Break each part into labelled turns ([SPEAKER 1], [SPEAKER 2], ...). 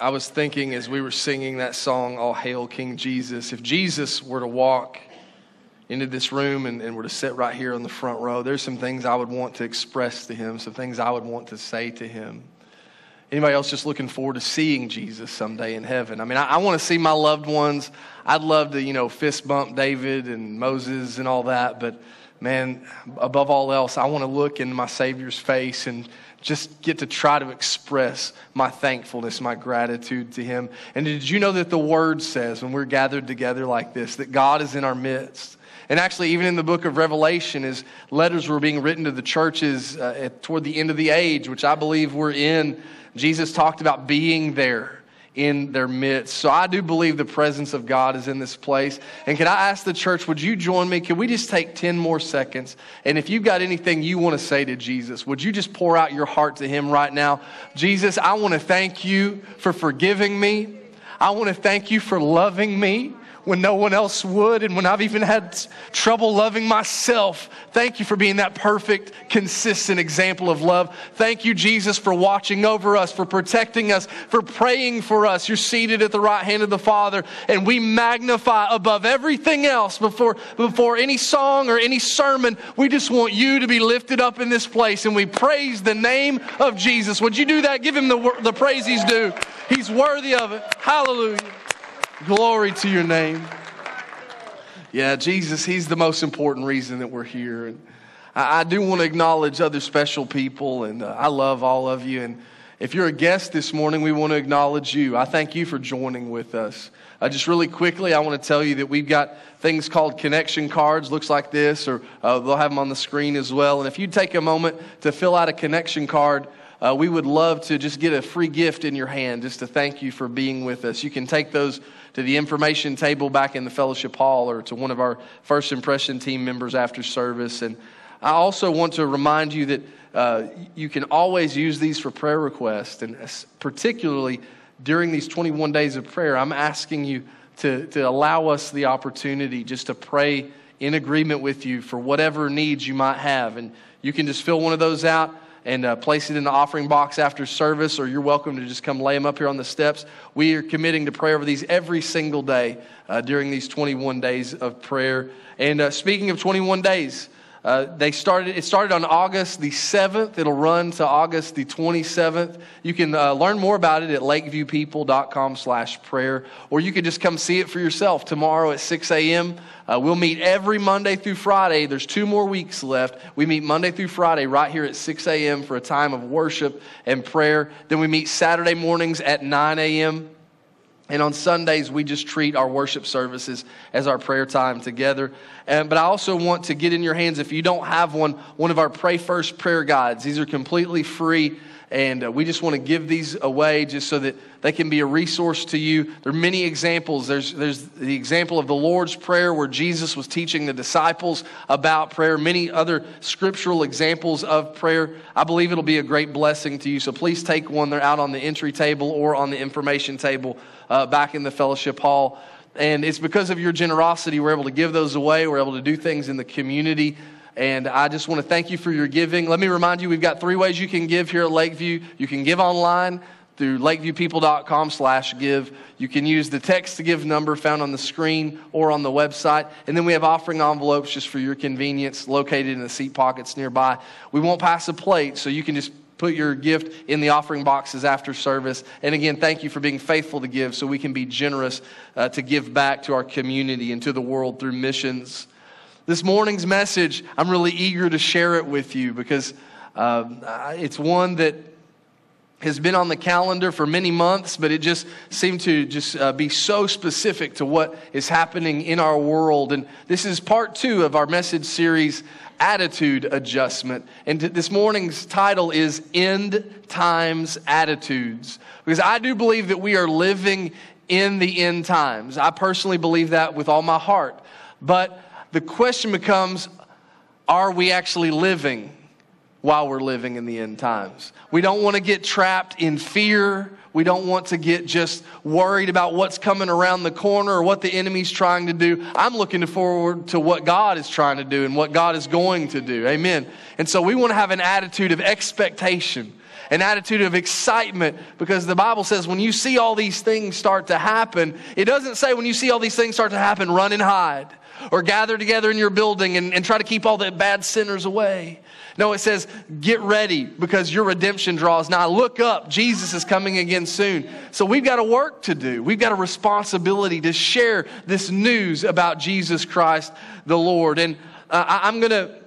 [SPEAKER 1] I was thinking as we were singing that song, All Hail King Jesus, if Jesus were to walk into this room and, and were to sit right here on the front row, there's some things I would want to express to him, some things I would want to say to him. Anybody else just looking forward to seeing Jesus someday in heaven? I mean, I, I want to see my loved ones. I'd love to, you know, fist bump David and Moses and all that, but man, above all else, I want to look in my Savior's face and just get to try to express my thankfulness, my gratitude to Him. And did you know that the Word says, when we're gathered together like this, that God is in our midst? And actually, even in the book of Revelation, as letters were being written to the churches uh, at, toward the end of the age, which I believe we're in, Jesus talked about being there in their midst. So I do believe the presence of God is in this place. And can I ask the church, would you join me? Can we just take 10 more seconds? And if you've got anything you want to say to Jesus, would you just pour out your heart to him right now? Jesus, I want to thank you for forgiving me. I want to thank you for loving me when no one else would, and when I've even had trouble loving myself. Thank you for being that perfect, consistent example of love. Thank you, Jesus, for watching over us, for protecting us, for praying for us. You're seated at the right hand of the Father, and we magnify above everything else before, before any song or any sermon. We just want you to be lifted up in this place, and we praise the name of Jesus. Would you do that? Give him the, the praise he's due. He's worthy of it. Hallelujah. Glory to your name. Yeah, Jesus, He's the most important reason that we're here. And I, I do want to acknowledge other special people, and uh, I love all of you. And if you're a guest this morning, we want to acknowledge you. I thank you for joining with us. Uh, just really quickly, I want to tell you that we've got things called connection cards, looks like this, or uh, they'll have them on the screen as well. And if you take a moment to fill out a connection card, uh, we would love to just get a free gift in your hand just to thank you for being with us. You can take those to the information table back in the fellowship hall or to one of our first impression team members after service. And I also want to remind you that uh, you can always use these for prayer requests, and particularly during these 21 days of prayer, I'm asking you to, to allow us the opportunity just to pray in agreement with you for whatever needs you might have. And you can just fill one of those out and uh, place it in the offering box after service, or you're welcome to just come lay them up here on the steps. We are committing to pray over these every single day uh, during these 21 days of prayer. And uh, speaking of 21 days, uh, they started, it started on August the 7th. It'll run to August the 27th. You can uh, learn more about it at lakeviewpeople.com slash prayer, or you can just come see it for yourself tomorrow at 6 a.m. Uh, we'll meet every Monday through Friday. There's two more weeks left. We meet Monday through Friday right here at 6 a.m. for a time of worship and prayer. Then we meet Saturday mornings at 9 a.m. And on Sundays, we just treat our worship services as our prayer time together. And, but I also want to get in your hands, if you don't have one, one of our Pray First prayer guides. These are completely free, and uh, we just want to give these away just so that they can be a resource to you. There are many examples. There's, there's the example of the Lord's Prayer where Jesus was teaching the disciples about prayer, many other scriptural examples of prayer. I believe it'll be a great blessing to you. So please take one. They're out on the entry table or on the information table uh, back in the fellowship hall. And it's because of your generosity we're able to give those away. We're able to do things in the community. And I just want to thank you for your giving. Let me remind you, we've got three ways you can give here at Lakeview. You can give online through lakeviewpeople.com slash give. You can use the text to give number found on the screen or on the website. And then we have offering envelopes just for your convenience located in the seat pockets nearby. We won't pass a plate, so you can just put your gift in the offering boxes after service. And again, thank you for being faithful to give so we can be generous uh, to give back to our community and to the world through missions. This morning's message, I'm really eager to share it with you because um, it's one that has been on the calendar for many months, but it just seemed to just uh, be so specific to what is happening in our world. And this is part two of our message series, attitude adjustment. And this morning's title is End Times Attitudes. Because I do believe that we are living in the end times. I personally believe that with all my heart. But the question becomes are we actually living while we're living in the end times? We don't want to get trapped in fear we don't want to get just worried about what's coming around the corner or what the enemy's trying to do. I'm looking forward to what God is trying to do and what God is going to do. Amen. And so we want to have an attitude of expectation an attitude of excitement because the Bible says when you see all these things start to happen, it doesn't say when you see all these things start to happen, run and hide or gather together in your building and, and try to keep all the bad sinners away. No, it says, get ready because your redemption draws nigh. Look up. Jesus is coming again soon. So we've got a work to do. We've got a responsibility to share this news about Jesus Christ the Lord. And uh, I, I'm going to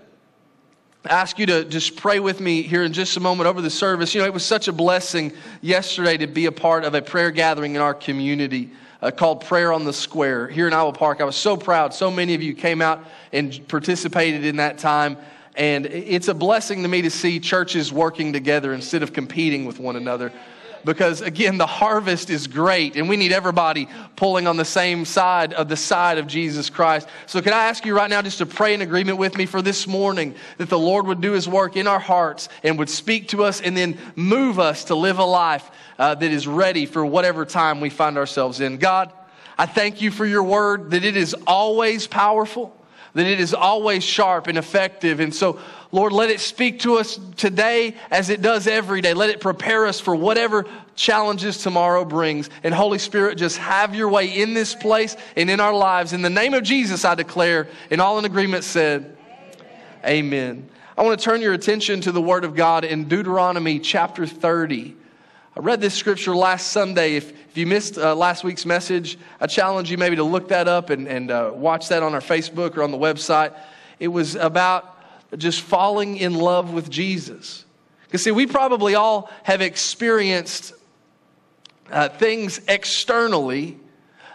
[SPEAKER 1] ask you to just pray with me here in just a moment over the service. You know, it was such a blessing yesterday to be a part of a prayer gathering in our community. Uh, called Prayer on the Square here in Iowa Park. I was so proud. So many of you came out and participated in that time. And it's a blessing to me to see churches working together instead of competing with one another. Because again, the harvest is great and we need everybody pulling on the same side of the side of Jesus Christ. So, can I ask you right now just to pray in agreement with me for this morning that the Lord would do his work in our hearts and would speak to us and then move us to live a life uh, that is ready for whatever time we find ourselves in. God, I thank you for your word, that it is always powerful that it is always sharp and effective. And so, Lord, let it speak to us today as it does every day. Let it prepare us for whatever challenges tomorrow brings. And Holy Spirit, just have your way in this place and in our lives. In the name of Jesus, I declare, and all in agreement said, Amen. Amen. I want to turn your attention to the Word of God in Deuteronomy chapter 30. I read this scripture last Sunday. If, if you missed uh, last week's message, I challenge you maybe to look that up and, and uh, watch that on our Facebook or on the website. It was about just falling in love with Jesus. Because, see, we probably all have experienced uh, things externally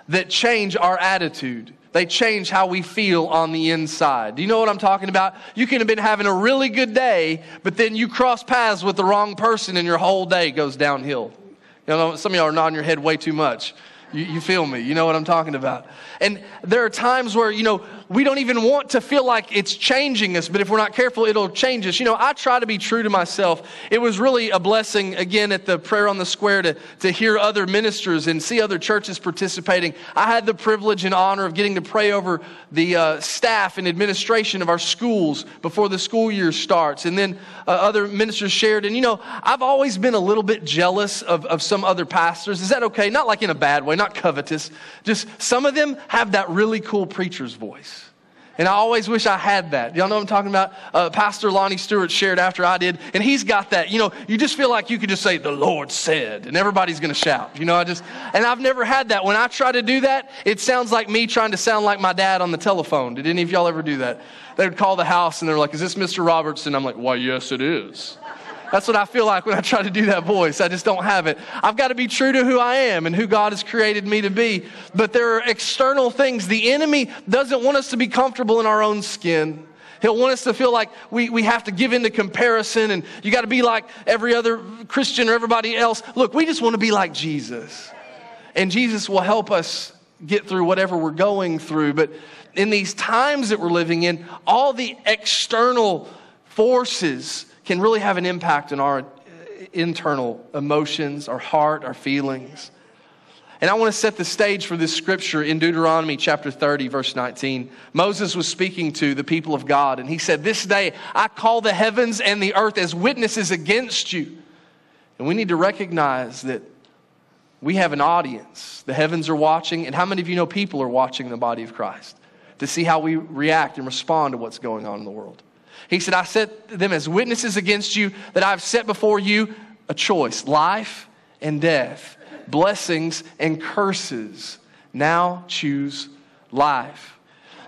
[SPEAKER 1] that change our attitude. They change how we feel on the inside. Do you know what I'm talking about? You can have been having a really good day, but then you cross paths with the wrong person and your whole day goes downhill. You know, some of y'all are nodding your head way too much. You, you, feel me? You know what I'm talking about. And there are times where, you know, we don't even want to feel like it's changing us, but if we're not careful, it'll change us. You know, I try to be true to myself. It was really a blessing, again, at the prayer on the square to, to hear other ministers and see other churches participating. I had the privilege and honor of getting to pray over the uh, staff and administration of our schools before the school year starts. And then uh, other ministers shared. And, you know, I've always been a little bit jealous of, of some other pastors. Is that okay? Not like in a bad way, not covetous. Just some of them have that really cool preacher's voice. And I always wish I had that. Y'all know what I'm talking about? Uh, Pastor Lonnie Stewart shared after I did, and he's got that. You know, you just feel like you could just say, The Lord said, and everybody's going to shout. You know, I just, and I've never had that. When I try to do that, it sounds like me trying to sound like my dad on the telephone. Did any of y'all ever do that? They would call the house and they're like, Is this Mr. Robertson? I'm like, Why, yes, it is. That's what I feel like when I try to do that voice. I just don't have it. I've got to be true to who I am and who God has created me to be. But there are external things. The enemy doesn't want us to be comfortable in our own skin. He'll want us to feel like we, we have to give into comparison and you got to be like every other Christian or everybody else. Look, we just want to be like Jesus. And Jesus will help us get through whatever we're going through. But in these times that we're living in, all the external forces can really have an impact on our uh, internal emotions, our heart, our feelings. And I want to set the stage for this scripture in Deuteronomy chapter 30, verse 19. Moses was speaking to the people of God, and he said, This day I call the heavens and the earth as witnesses against you. And we need to recognize that we have an audience. The heavens are watching, and how many of you know people are watching the body of Christ to see how we react and respond to what's going on in the world? He said, I set them as witnesses against you that I've set before you a choice life and death, blessings and curses. Now choose life.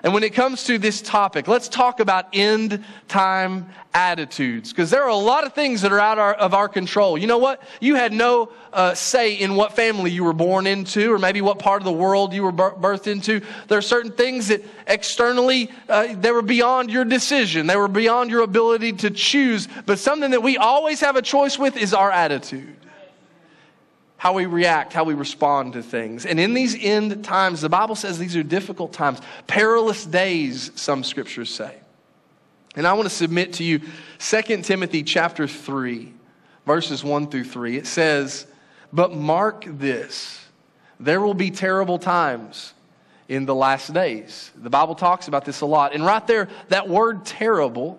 [SPEAKER 1] And when it comes to this topic, let's talk about end time attitudes because there are a lot of things that are out of our control. You know what? You had no uh, say in what family you were born into or maybe what part of the world you were birthed into. There are certain things that externally uh, they were beyond your decision. They were beyond your ability to choose. But something that we always have a choice with is our attitude how we react, how we respond to things. And in these end times, the Bible says these are difficult times, perilous days, some scriptures say. And I want to submit to you 2 Timothy chapter 3, verses 1 through 3. It says, But mark this, there will be terrible times in the last days. The Bible talks about this a lot. And right there, that word terrible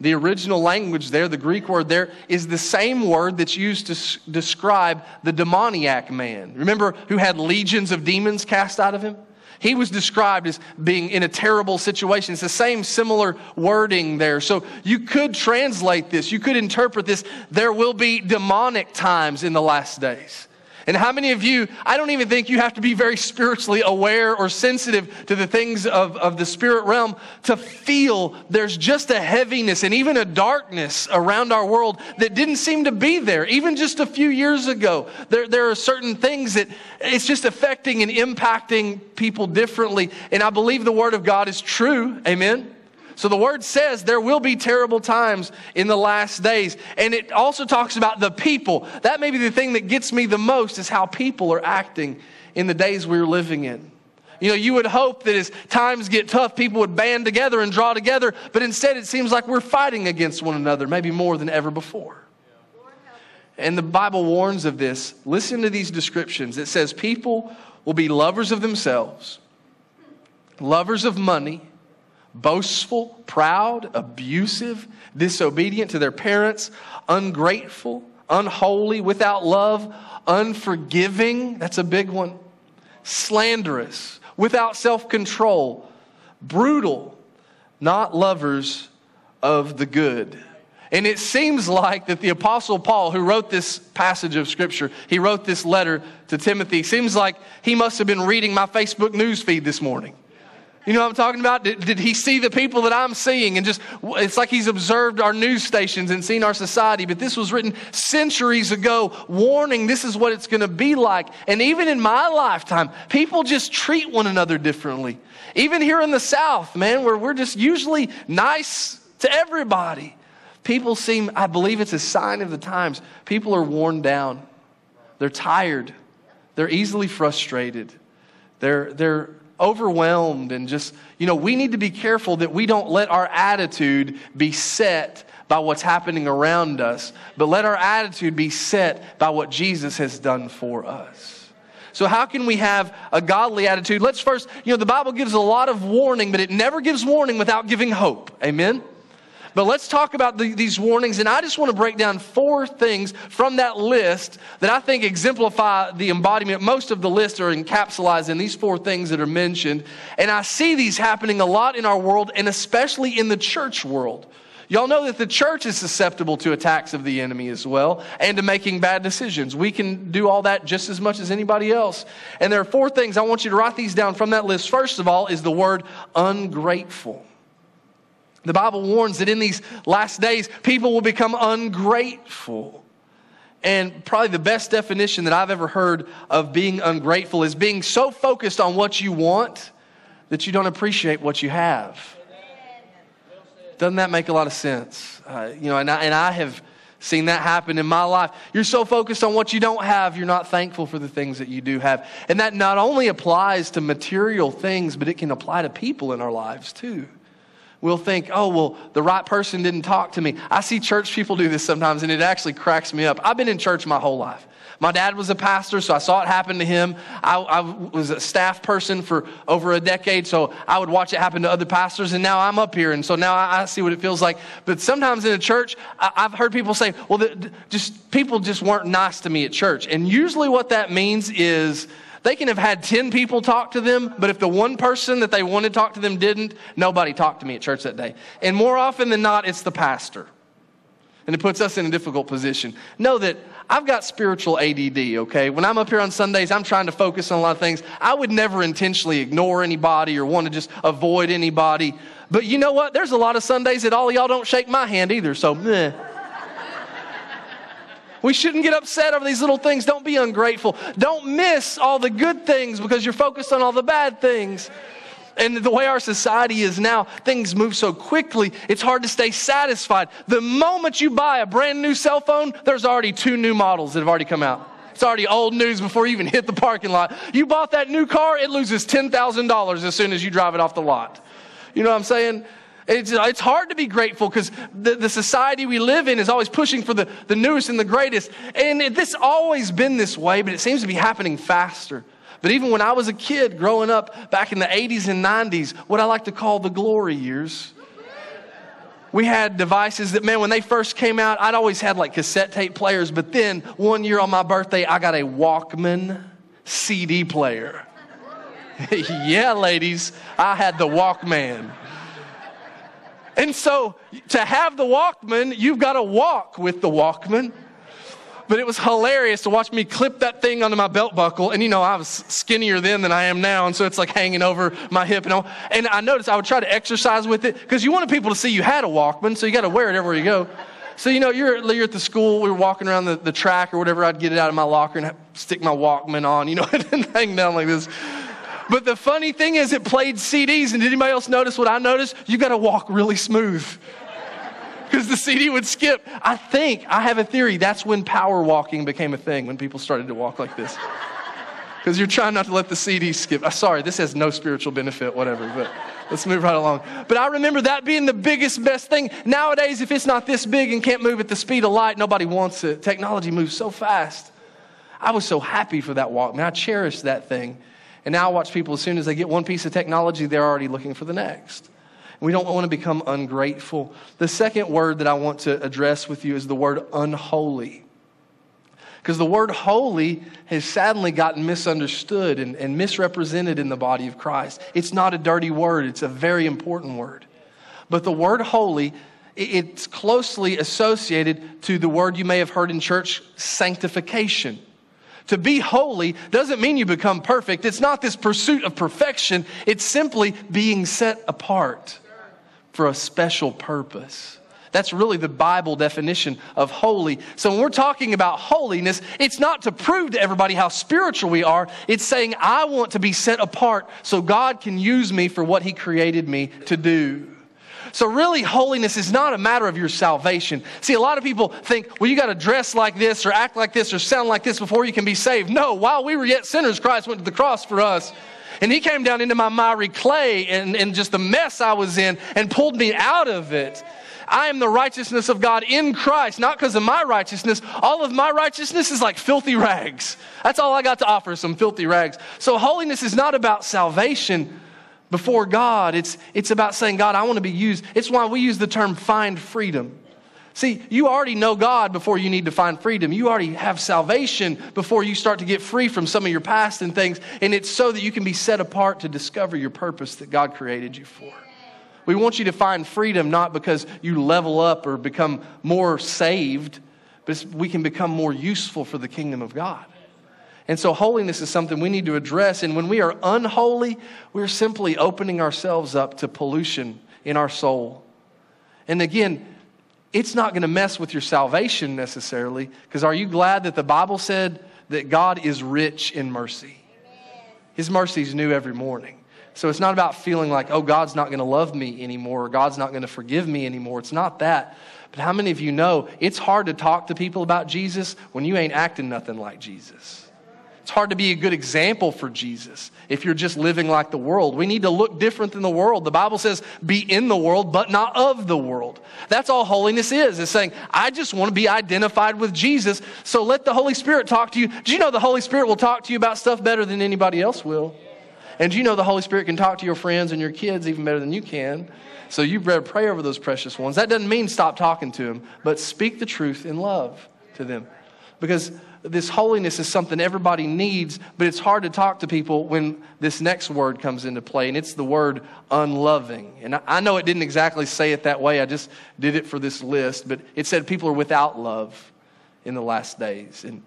[SPEAKER 1] The original language there, the Greek word there, is the same word that's used to s- describe the demoniac man. Remember who had legions of demons cast out of him? He was described as being in a terrible situation. It's the same similar wording there. So you could translate this, you could interpret this. There will be demonic times in the last days. And how many of you, I don't even think you have to be very spiritually aware or sensitive to the things of, of the spirit realm to feel there's just a heaviness and even a darkness around our world that didn't seem to be there. Even just a few years ago, there, there are certain things that it's just affecting and impacting people differently. And I believe the word of God is true. Amen. So the word says there will be terrible times in the last days. And it also talks about the people. That may be the thing that gets me the most is how people are acting in the days we're living in. You know, you would hope that as times get tough, people would band together and draw together, but instead it seems like we're fighting against one another, maybe more than ever before. And the Bible warns of this. Listen to these descriptions. It says, People will be lovers of themselves, lovers of money boastful, proud, abusive, disobedient to their parents, ungrateful, unholy, without love, unforgiving. That's a big one. Slanderous, without self control, brutal, not lovers of the good. And it seems like that the Apostle Paul, who wrote this passage of Scripture, he wrote this letter to Timothy, seems like he must have been reading my Facebook news feed this morning. You know what I'm talking about? Did, did, he see the people that I'm seeing? And just, it's like he's observed our news stations and seen our society. But this was written centuries ago, warning this is what it's going to be like. And even in my lifetime, people just treat one another differently. Even here in the South, man, where we're just usually nice to everybody. People seem, I believe it's a sign of the times. People are worn down. They're tired. They're easily frustrated. They're, they're, overwhelmed and just, you know, we need to be careful that we don't let our attitude be set by what's happening around us, but let our attitude be set by what Jesus has done for us. So, how can we have a godly attitude? Let's first, you know, the Bible gives a lot of warning, but it never gives warning without giving hope. Amen? But let's talk about the, these warnings, and I just want to break down four things from that list that I think exemplify the embodiment. Most of the list are encapsulated in these four things that are mentioned. And I see these happening a lot in our world, and especially in the church world. Y'all know that the church is susceptible to attacks of the enemy as well and to making bad decisions. We can do all that just as much as anybody else. And there are four things I want you to write these down from that list. First of all, is the word ungrateful. The Bible warns that in these last days, people will become ungrateful. And probably the best definition that I've ever heard of being ungrateful is being so focused on what you want that you don't appreciate what you have. Doesn't that make a lot of sense? Uh, you know, and I, and I have seen that happen in my life. You're so focused on what you don't have, you're not thankful for the things that you do have. And that not only applies to material things, but it can apply to people in our lives too we'll think, oh, well, the right person didn't talk to me. I see church people do this sometimes, and it actually cracks me up. I've been in church my whole life. My dad was a pastor, so I saw it happen to him. I, I, was a staff person for over a decade, so I would watch it happen to other pastors, and now I'm up here, and so now I, I see what it feels like. But sometimes in a church, I, have heard people say, well, the, just people just weren't nice to me at church. And usually what that means is, they can have had 10 people talk to them, but if the one person that they wanted to talk to them didn't, nobody talked to me at church that day. And more often than not, it's the pastor. And it puts us in a difficult position. Know that I've got spiritual ADD, okay? When I'm up here on Sundays, I'm trying to focus on a lot of things. I would never intentionally ignore anybody or want to just avoid anybody. But you know what? There's a lot of Sundays that all y'all don't shake my hand either, so meh. We shouldn't get upset over these little things. Don't be ungrateful. Don't miss all the good things because you're focused on all the bad things. And the way our society is now, things move so quickly, it's hard to stay satisfied. The moment you buy a brand new cell phone, there's already two new models that have already come out. It's already old news before you even hit the parking lot. You bought that new car, it loses $10,000 as soon as you drive it off the lot. You know what I'm saying? It's, it's hard to be grateful because the, the society we live in is always pushing for the, the newest and the greatest. And it, this always been this way, but it seems to be happening faster. But even when I was a kid growing up back in the 80s and 90s, what I like to call the glory years, we had devices that, man, when they first came out, I'd always had like cassette tape players, but then one year on my birthday, I got a Walkman CD player. yeah, ladies, I had the Walkman. And so to have the Walkman, you've got to walk with the Walkman but it was hilarious to watch me clip that thing onto my belt buckle. And you know, I was skinnier then than I am now, and so it's like hanging over my hip. And, all. and I noticed I would try to exercise with it because you wanted people to see you had a Walkman, so you got to wear it everywhere you go. So, you know, you're, you're at the school, we were walking around the, the track or whatever, I'd get it out of my locker and stick my Walkman on, you know, and hang down like this. But the funny thing is, it played CDs, and did anybody else notice what I noticed? You got to walk really smooth because the CD would skip. I think, I have a theory, that's when power walking became a thing, when people started to walk like this. Because you're trying not to let the CD skip. Uh, sorry, this has no spiritual benefit, whatever, but let's move right along. But I remember that being the biggest, best thing. Nowadays, if it's not this big and can't move at the speed of light, nobody wants it. Technology moves so fast. I was so happy for that walk. Man, I cherished that thing. And now I watch people, as soon as they get one piece of technology, they're already looking for the next. We don't want to become ungrateful. The second word that I want to address with you is the word unholy. Because the word holy has sadly gotten misunderstood and, and misrepresented in the body of Christ. It's not a dirty word, it's a very important word. But the word holy, it's closely associated to the word you may have heard in church, sanctification. To be holy doesn't mean you become perfect. It's not this pursuit of perfection. It's simply being set apart for a special purpose. That's really the Bible definition of holy. So when we're talking about holiness, it's not to prove to everybody how spiritual we are. It's saying, I want to be set apart so God can use me for what He created me to do. So, really, holiness is not a matter of your salvation. See, a lot of people think, well, you got to dress like this or act like this or sound like this before you can be saved. No, while we were yet sinners, Christ went to the cross for us. And he came down into my miry clay and, and just the mess I was in and pulled me out of it. I am the righteousness of God in Christ, not because of my righteousness. All of my righteousness is like filthy rags. That's all I got to offer, some filthy rags. So holiness is not about salvation before God. It's, it's about saying, God, I want to be used. It's why we use the term find freedom. See, you already know God before you need to find freedom. You already have salvation before you start to get free from some of your past and things. And it's so that you can be set apart to discover your purpose that God created you for. We want you to find freedom not because you level up or become more saved, but we can become more useful for the kingdom of God. And so, holiness is something we need to address. And when we are unholy, we're simply opening ourselves up to pollution in our soul. And again, it's not going to mess with your salvation necessarily, because are you glad that the Bible said that God is rich in mercy? His mercy is new every morning. So it's not about feeling like, oh, God's not going to love me anymore, or God's not going to forgive me anymore. It's not that. But how many of you know it's hard to talk to people about Jesus when you ain't acting nothing like Jesus? It's hard to be a good example for Jesus if you're just living like the world. We need to look different than the world. The Bible says, be in the world, but not of the world. That's all holiness is. It's saying, I just want to be identified with Jesus, so let the Holy Spirit talk to you. Do you know the Holy Spirit will talk to you about stuff better than anybody else will? And do you know the Holy Spirit can talk to your friends and your kids even better than you can? So you better pray over those precious ones. That doesn't mean stop talking to them, but speak the truth in love to them. Because this holiness is something everybody needs, but it's hard to talk to people when this next word comes into play, and it's the word unloving. And I know it didn't exactly say it that way, I just did it for this list, but it said people are without love in the last days. And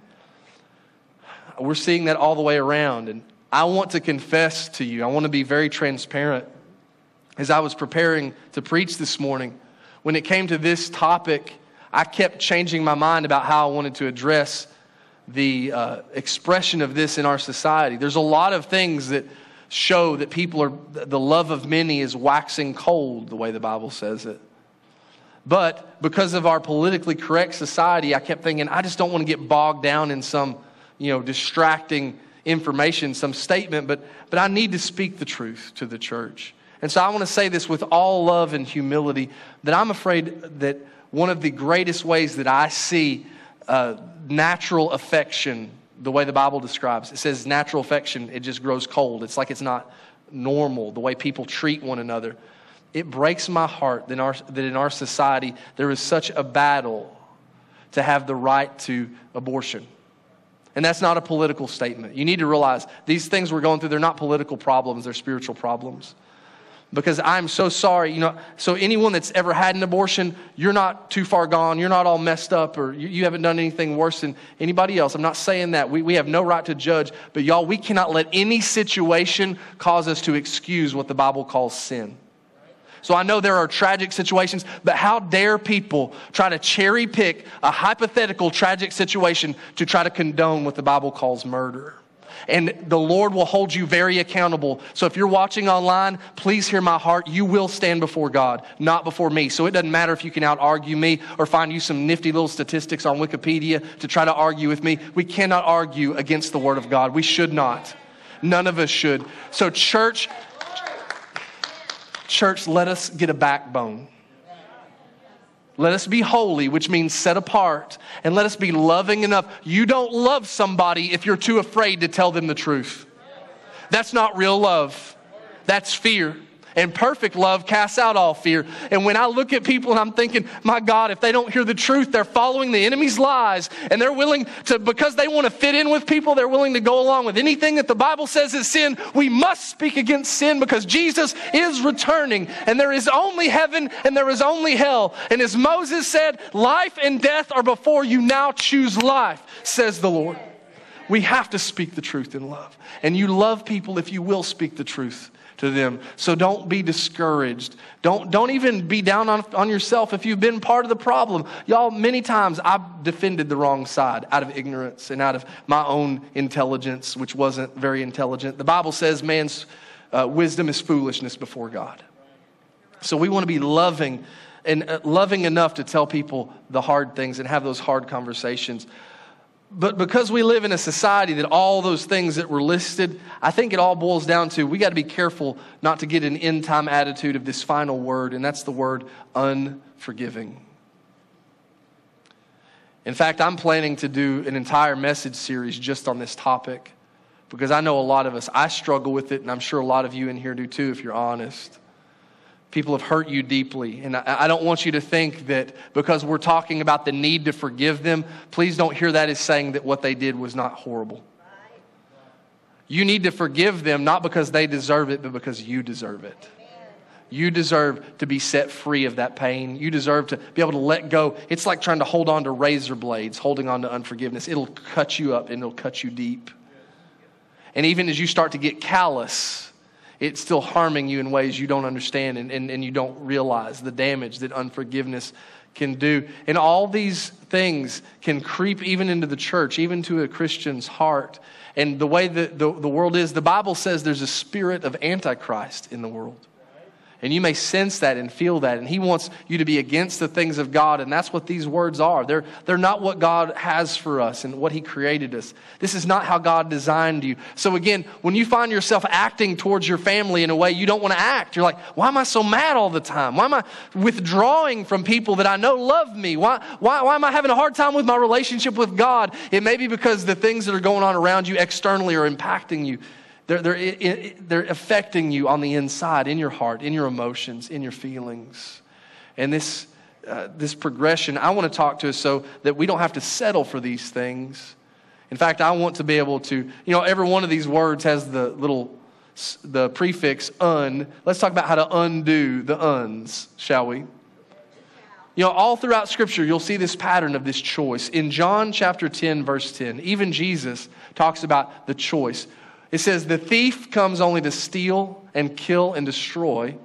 [SPEAKER 1] we're seeing that all the way around. And I want to confess to you, I want to be very transparent. As I was preparing to preach this morning, when it came to this topic, I kept changing my mind about how I wanted to address the uh, expression of this in our society. There's a lot of things that show that people are, the love of many is waxing cold, the way the Bible says it. But because of our politically correct society, I kept thinking, I just don't want to get bogged down in some, you know, distracting information, some statement, but, but I need to speak the truth to the church. And so I want to say this with all love and humility that I'm afraid that one of the greatest ways that I see uh, natural affection, the way the Bible describes. It says natural affection, it just grows cold. It's like it's not normal, the way people treat one another. it breaks my heart that in, our, that in our society there is such a battle to have the right to abortion. And that's not a political statement. You need to realize these things we're going through, they're not political problems, they're spiritual problems. Because I'm so sorry, you know. So, anyone that's ever had an abortion, you're not too far gone. You're not all messed up, or you, you haven't done anything worse than anybody else. I'm not saying that. We, we have no right to judge. But, y'all, we cannot let any situation cause us to excuse what the Bible calls sin. So I know there are tragic situations, but how dare people try to cherry pick a hypothetical tragic situation to try to condone what the Bible calls murder? And the Lord will hold you very accountable. So if you're watching online, please hear my heart. You will stand before God, not before me. So it doesn't matter if you can out argue me or find you some nifty little statistics on Wikipedia to try to argue with me. We cannot argue against the Word of God. We should not. None of us should. So, church, Church, let us get a backbone. Let us be holy, which means set apart, and let us be loving enough. You don't love somebody if you're too afraid to tell them the truth. That's not real love, that's fear. And perfect love casts out all fear. And when I look at people and I'm thinking, my God, if they don't hear the truth, they're following the enemy's lies. And they're willing to, because they want to fit in with people, they're willing to go along with anything that the Bible says is sin. We must speak against sin because Jesus is returning. And there is only heaven and there is only hell. And as Moses said, life and death are before you. Now choose life, says the Lord. We have to speak the truth in love. And you love people if you will speak the truth to them. So don't be discouraged. Don't, don't even be down on, on yourself if you've been part of the problem. Y'all, many times I've defended the wrong side out of ignorance and out of my own intelligence, which wasn't very intelligent. The Bible says man's uh, wisdom is foolishness before God. So we want to be loving and uh, loving enough to tell people the hard things and have those hard conversations. But because we live in a society that all those things that were listed, I think it all boils down to we got to be careful not to get an end time attitude of this final word, and that's the word unforgiving. In fact, I'm planning to do an entire message series just on this topic because I know a lot of us, I struggle with it, and I'm sure a lot of you in here do too, if you're honest. People have hurt you deeply. And I, don't want you to think that because we're talking about the need to forgive them, please don't hear that as saying that what they did was not horrible. You need to forgive them not because they deserve it, but because you deserve it. You deserve to be set free of that pain. You deserve to be able to let go. It's like trying to hold on to razor blades, holding on to unforgiveness. It'll cut you up and it'll cut you deep. And even as you start to get callous, it's still harming you in ways you don't understand and, and, and you don't realize the damage that unforgiveness can do. And all these things can creep even into the church, even to a Christian's heart. And the way that the, the world is, the Bible says there's a spirit of Antichrist in the world. And you may sense that and feel that. And He wants you to be against the things of God. And that's what these words are. They're, they're not what God has for us and what He created us. This is not how God designed you. So, again, when you find yourself acting towards your family in a way you don't want to act, you're like, why am I so mad all the time? Why am I withdrawing from people that I know love me? Why, why, why am I having a hard time with my relationship with God? It may be because the things that are going on around you externally are impacting you. They're, they're, they're affecting you on the inside, in your heart, in your emotions, in your feelings. And this, uh, this progression, I want to talk to us so that we don't have to settle for these things. In fact, I want to be able to, you know, every one of these words has the little, the prefix un. Let's talk about how to undo the uns, shall we? You know, all throughout Scripture, you'll see this pattern of this choice. In John chapter 10, verse 10, even Jesus talks about the choice. It says, The thief comes only to steal and kill and destroy.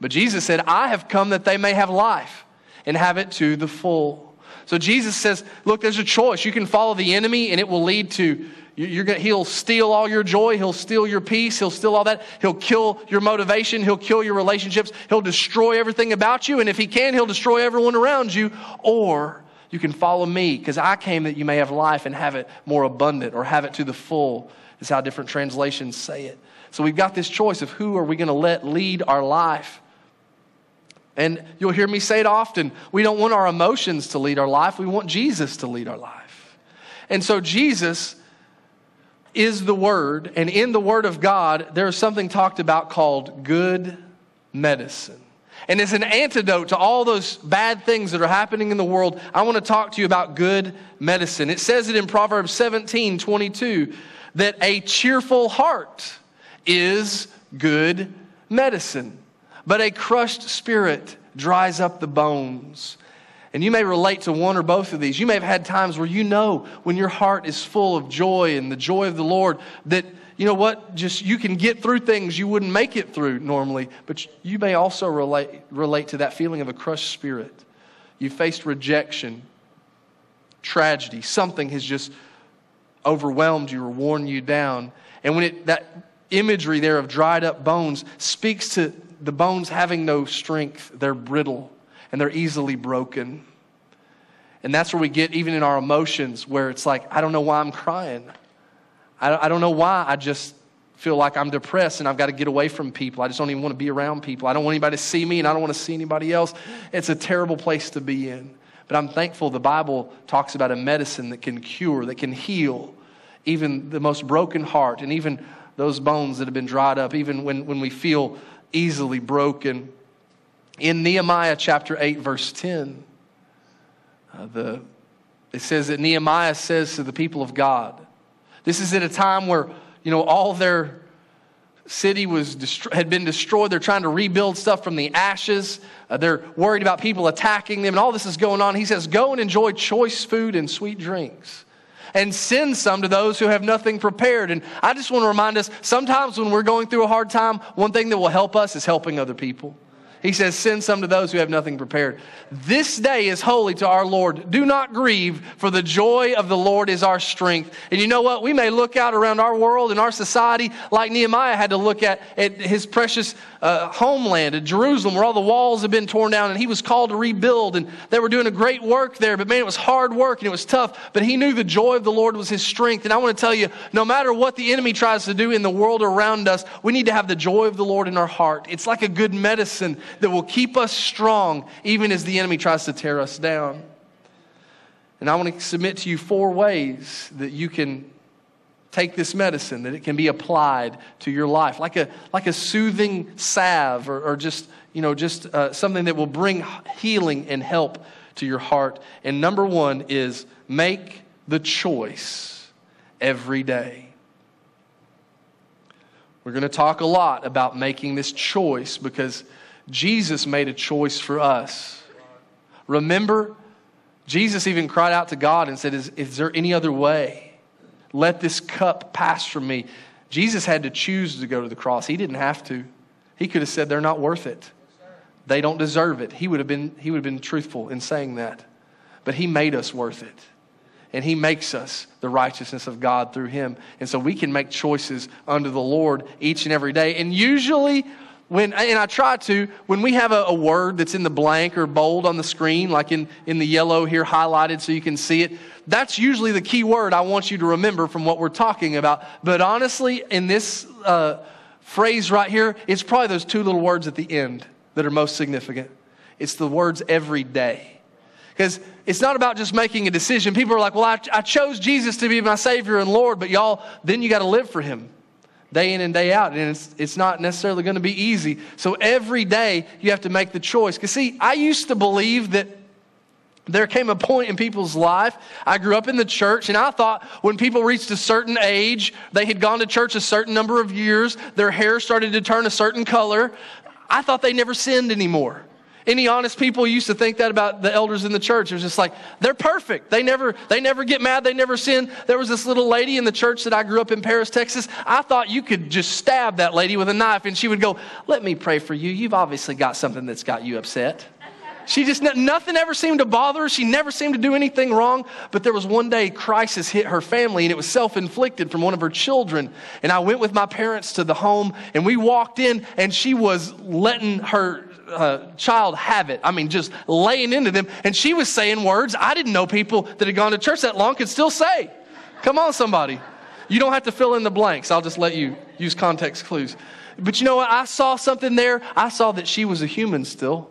[SPEAKER 1] But Jesus said, I have come that they may have life and have it to the full. So Jesus says, Look, there's a choice. You can follow the enemy and it will lead to. You're gonna, he'll steal all your joy. He'll steal your peace. He'll steal all that. He'll kill your motivation. He'll kill your relationships. He'll destroy everything about you. And if he can, he'll destroy everyone around you. Or you can follow me because I came that you may have life and have it more abundant or have it to the full is how different translations say it. So we've got this choice of who are we going to let lead our life. And you'll hear me say it often. We don't want our emotions to lead our life. We want Jesus to lead our life. And so Jesus is the Word. And in the Word of God, there is something talked about called good medicine. And as an antidote to all those bad things that are happening in the world, I want to talk to you about good medicine. It says it in Proverbs 17 22 that a cheerful heart is good medicine, but a crushed spirit dries up the bones. And you may relate to one or both of these. You may have had times where you know when your heart is full of joy and the joy of the Lord that you know what? Just you can get through things you wouldn't make it through normally, but you may also relate, relate to that feeling of a crushed spirit. You faced rejection, tragedy, something has just overwhelmed you or worn you down. And when it, that imagery there of dried up bones speaks to the bones having no strength, they're brittle and they're easily broken. And that's where we get, even in our emotions, where it's like, I don't know why I'm crying. I don't know why I just feel like I'm depressed and I've got to get away from people. I just don't even want to be around people. I don't want anybody to see me and I don't want to see anybody else. It's a terrible place to be in. But I'm thankful the Bible talks about a medicine that can cure, that can heal even the most broken heart and even those bones that have been dried up, even when, when we feel easily broken. In Nehemiah chapter 8, verse 10, uh, the, it says that Nehemiah says to the people of God, this is at a time where, you know, all their city was dest- had been destroyed. They're trying to rebuild stuff from the ashes. Uh, they're worried about people attacking them, and all this is going on. He says, Go and enjoy choice food and sweet drinks. And send some to those who have nothing prepared. And I just want to remind us sometimes when we're going through a hard time, one thing that will help us is helping other people. He says, Send some to those who have nothing prepared. This day is holy to our Lord. Do not grieve, for the joy of the Lord is our strength. And you know what? We may look out around our world and our society like Nehemiah had to look at, at his precious uh, homeland at Jerusalem, where all the walls had been torn down, and he was called to rebuild. And they were doing a great work there, but man, it was hard work and it was tough. But he knew the joy of the Lord was his strength. And I want to tell you, no matter what the enemy tries to do in the world around us, we need to have the joy of the Lord in our heart. It's like a good medicine that will keep us strong even as the enemy tries to tear us down. And I want to submit to you four ways that you can take this medicine, that it can be applied to your life, like a, like a soothing salve or, or just, you know, just uh, something that will bring healing and help to your heart. And number one is make the choice every day. We're going to talk a lot about making this choice because Jesus made a choice for us. Remember, Jesus even cried out to God and said, Is, is there any other way? Let this cup pass from me. Jesus had to choose to go to the cross. He didn't have to. He could have said, They're not worth it. They don't deserve it. He would have been, he would have been truthful in saying that. But He made us worth it. And He makes us the righteousness of God through Him. And so we can make choices under the Lord each and every day. And usually, when, and I try to, when we have a, a, word that's in the blank or bold on the screen, like in, in the yellow here highlighted so you can see it, that's usually the key word I want you to remember from what we're talking about. But honestly, in this uh, phrase right here, it's probably those two little words at the end that are most significant. It's the words every day. Because it's not about just making a decision. People are like, well, I, I chose Jesus to be my Savior and Lord, but y'all, then you got to live for Him day in and day out. And it's, it's not necessarily going to be easy. So every day you have to make the choice. Because, see, I used to believe that there came a point in people's life. I grew up in the church, and I thought when people reached a certain age, they had gone to church a certain number of years, their hair started to turn a certain color. I thought they never sinned anymore. Any honest people used to think that about the elders in the church. It was just like, they're perfect. They never, they never get mad. They never sin. There was this little lady in the church that I grew up in Paris, Texas. I thought you could just stab that lady with a knife and she would go, let me pray for you. You've obviously got something that's got you upset. She just, nothing ever seemed to bother her. She never seemed to do anything wrong. But there was one day crisis hit her family and it was self inflicted from one of her children. And I went with my parents to the home and we walked in and she was letting her uh, child have it. I mean, just laying into them. And she was saying words I didn't know people that had gone to church that long could still say. Come on, somebody. You don't have to fill in the blanks. I'll just let you use context clues. But you know what? I saw something there. I saw that she was a human still.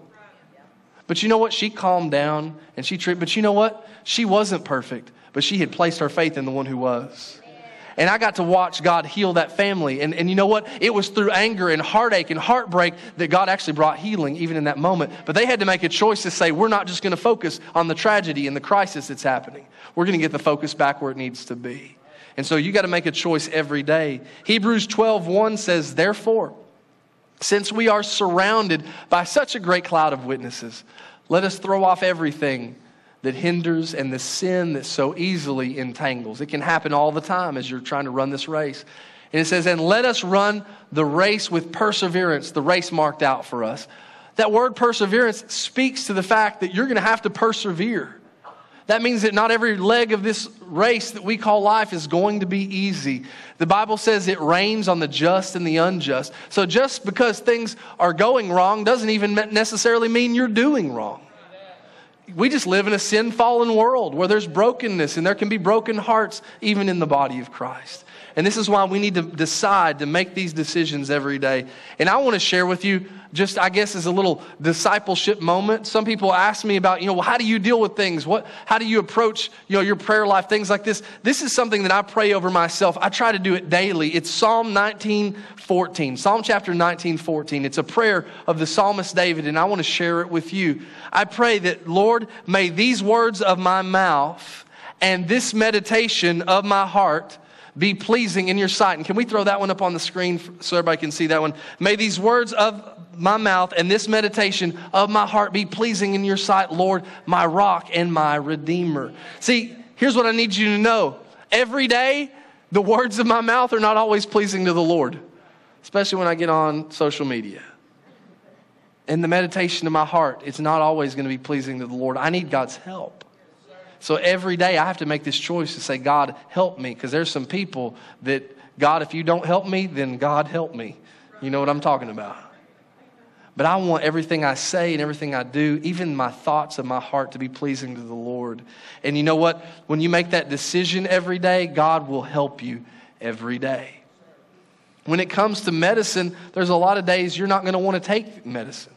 [SPEAKER 1] But you know what? She calmed down and she treated, but you know what? She wasn't perfect, but she had placed her faith in the one who was. And I got to watch God heal that family. And, and you know what? It was through anger and heartache and heartbreak that God actually brought healing, even in that moment. But they had to make a choice to say, we're not just going to focus on the tragedy and the crisis that's happening. We're going to get the focus back where it needs to be. And so you got to make a choice every day. Hebrews 12 1 says, Therefore, since we are surrounded by such a great cloud of witnesses, let us throw off everything that hinders and the sin that so easily entangles. It can happen all the time as you're trying to run this race. And it says, And let us run the race with perseverance, the race marked out for us. That word perseverance speaks to the fact that you're going to have to persevere. That means that not every leg of this race that we call life is going to be easy. The Bible says it rains on the just and the unjust. So just because things are going wrong doesn't even necessarily mean you're doing wrong we just live in a sin fallen world where there's brokenness and there can be broken hearts even in the body of Christ. And this is why we need to decide to make these decisions every day. And I want to share with you, just I guess, as a little discipleship moment. Some people ask me about, you know, well, how do you deal with things? What, how do you approach, you know, your prayer life? Things like this. This is something that I pray over myself. I try to do it daily. It's Psalm 19, 14. Psalm chapter 19, 14. It's a prayer of the psalmist David, and I want to share it with you. I pray that, Lord, may these words of my mouth and this meditation of my heart be pleasing in your sight. And can we throw that one up on the screen so everybody can see that one? May these words of my mouth and this meditation of my heart be pleasing in your sight, Lord, my rock and my redeemer. See, here's what I need you to know. Every day, the words of my mouth are not always pleasing to the Lord, especially when I get on social media. And the meditation of my heart, it's not always going to be pleasing to the Lord. I need God's help. So every day I have to make this choice to say, God, help me. Because there's some people that, God, if you don't help me, then God help me. You know what I'm talking about. But I want everything I say and everything I do, even my thoughts and my heart, to be pleasing to the Lord. And you know what? When you make that decision every day, God will help you every day. When it comes to medicine, there's a lot of days you're not going to want to take medicine.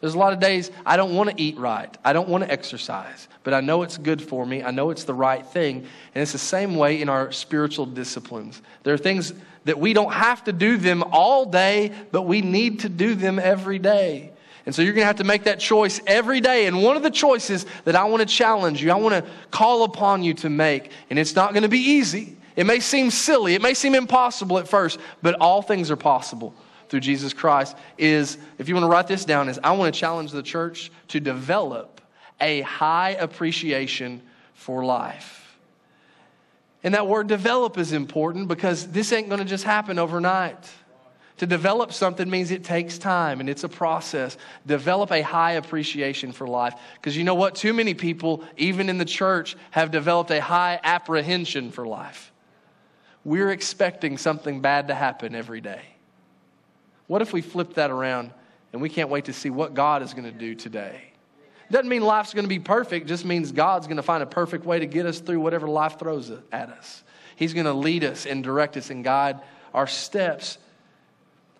[SPEAKER 1] There's a lot of days I don't want to eat right. I don't want to exercise, but I know it's good for me. I know it's the right thing. And it's the same way in our spiritual disciplines. There are things that we don't have to do them all day, but we need to do them every day. And so you're going to have to make that choice every day. And one of the choices that I want to challenge you, I want to call upon you to make, and it's not going to be easy. It may seem silly, it may seem impossible at first, but all things are possible through Jesus Christ is, if you want to write this down, is I want to challenge the church to develop a high appreciation for life. And that word develop is important because this ain't going to just happen overnight. To develop something means it takes time and it's a process. Develop a high appreciation for life. Because you know what? Too many people, even in the church, have developed a high apprehension for life. We're expecting something bad to happen every day. What if we flip that around and we can't wait to see what God is going to do today? Doesn't mean life's going to be perfect, just means God's going to find a perfect way to get us through whatever life throws at us. He's going to lead us and direct us and guide our steps.